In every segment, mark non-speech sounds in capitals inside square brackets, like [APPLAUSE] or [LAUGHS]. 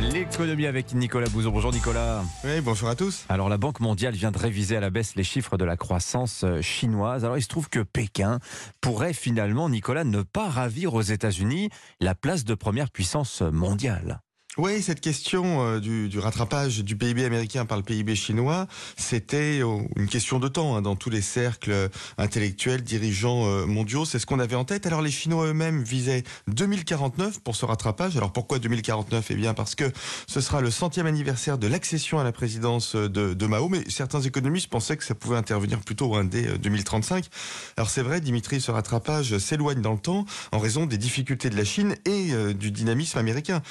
L'économie avec Nicolas Bouzou. Bonjour Nicolas. Oui, bonjour à tous. Alors la Banque mondiale vient de réviser à la baisse les chiffres de la croissance euh, chinoise. Alors il se trouve que Pékin pourrait finalement, Nicolas, ne pas ravir aux États-Unis la place de première puissance mondiale. Oui, cette question euh, du, rattrapage du PIB américain par le PIB chinois, c'était euh, une question de temps hein, dans tous les cercles intellectuels, dirigeants euh, mondiaux. C'est ce qu'on avait en tête. Alors les Chinois eux-mêmes visaient 2049 pour ce rattrapage. Alors pourquoi 2049 Eh bien parce que ce sera le centième anniversaire de l'accession à la présidence de, de, Mao. Mais certains économistes pensaient que ça pouvait intervenir plutôt hein, dès 2035. Alors c'est vrai, Dimitri, ce rattrapage s'éloigne dans le temps en raison des difficultés de la Chine et du dynamisme américain.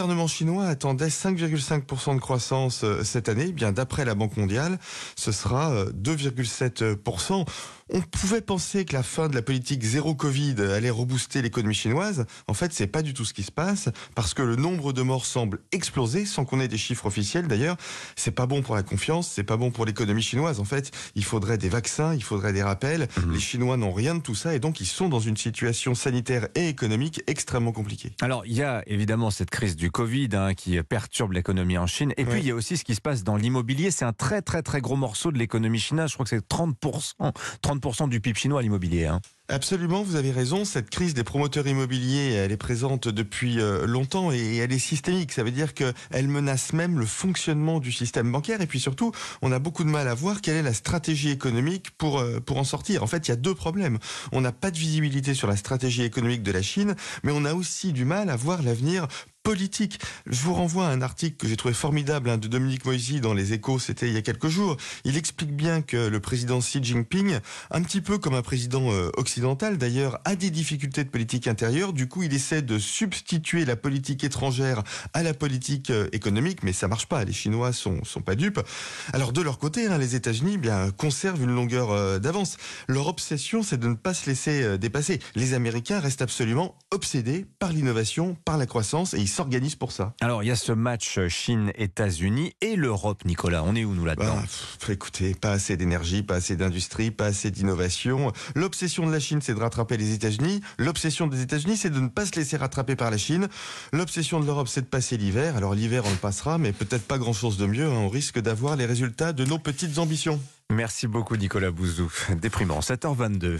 Gouvernement chinois attendait 5,5% de croissance euh, cette année. Eh bien, d'après la Banque mondiale, ce sera 2,7%. Euh, on pouvait penser que la fin de la politique zéro Covid allait rebooster l'économie chinoise. En fait, c'est pas du tout ce qui se passe parce que le nombre de morts semble exploser sans qu'on ait des chiffres officiels. D'ailleurs, c'est pas bon pour la confiance, c'est pas bon pour l'économie chinoise. En fait, il faudrait des vaccins, il faudrait des rappels. Mhm. Les Chinois n'ont rien de tout ça et donc ils sont dans une situation sanitaire et économique extrêmement compliquée. Alors, il y a évidemment cette crise du Covid hein, qui perturbe l'économie en Chine. Et puis, il y a aussi ce qui se passe dans l'immobilier. C'est un très, très, très gros morceau de l'économie chinoise. Je crois que c'est 30%, 30 du PIB chinois à l'immobilier. Hein. Absolument, vous avez raison. Cette crise des promoteurs immobiliers, elle est présente depuis euh, longtemps et elle est systémique. Ça veut dire qu'elle menace même le fonctionnement du système bancaire. Et puis surtout, on a beaucoup de mal à voir quelle est la stratégie économique pour, euh, pour en sortir. En fait, il y a deux problèmes. On n'a pas de visibilité sur la stratégie économique de la Chine, mais on a aussi du mal à voir l'avenir Je vous renvoie à un article que j'ai trouvé formidable hein, de Dominique Moisy dans Les Échos, c'était il y a quelques jours. Il explique bien que le président Xi Jinping, un petit peu comme un président euh, occidental d'ailleurs, a des difficultés de politique intérieure. Du coup, il essaie de substituer la politique étrangère à la politique euh, économique, mais ça marche pas. Les Chinois sont, sont pas dupes. Alors de leur côté, hein, les États-Unis eh conservent une longueur euh, d'avance. Leur obsession, c'est de ne pas se laisser dépasser. Les Américains restent absolument obsédés par l'innovation, par la croissance, et s'organise pour ça. Alors, il y a ce match Chine-États-Unis et l'Europe, Nicolas. On est où, nous, là-dedans bah, Écoutez, pas assez d'énergie, pas assez d'industrie, pas assez d'innovation. L'obsession de la Chine, c'est de rattraper les États-Unis. L'obsession des États-Unis, c'est de ne pas se laisser rattraper par la Chine. L'obsession de l'Europe, c'est de passer l'hiver. Alors, l'hiver, on le passera, mais peut-être pas grand-chose de mieux. Hein. On risque d'avoir les résultats de nos petites ambitions. Merci beaucoup, Nicolas Bouzou. [LAUGHS] Déprimant, 7h22.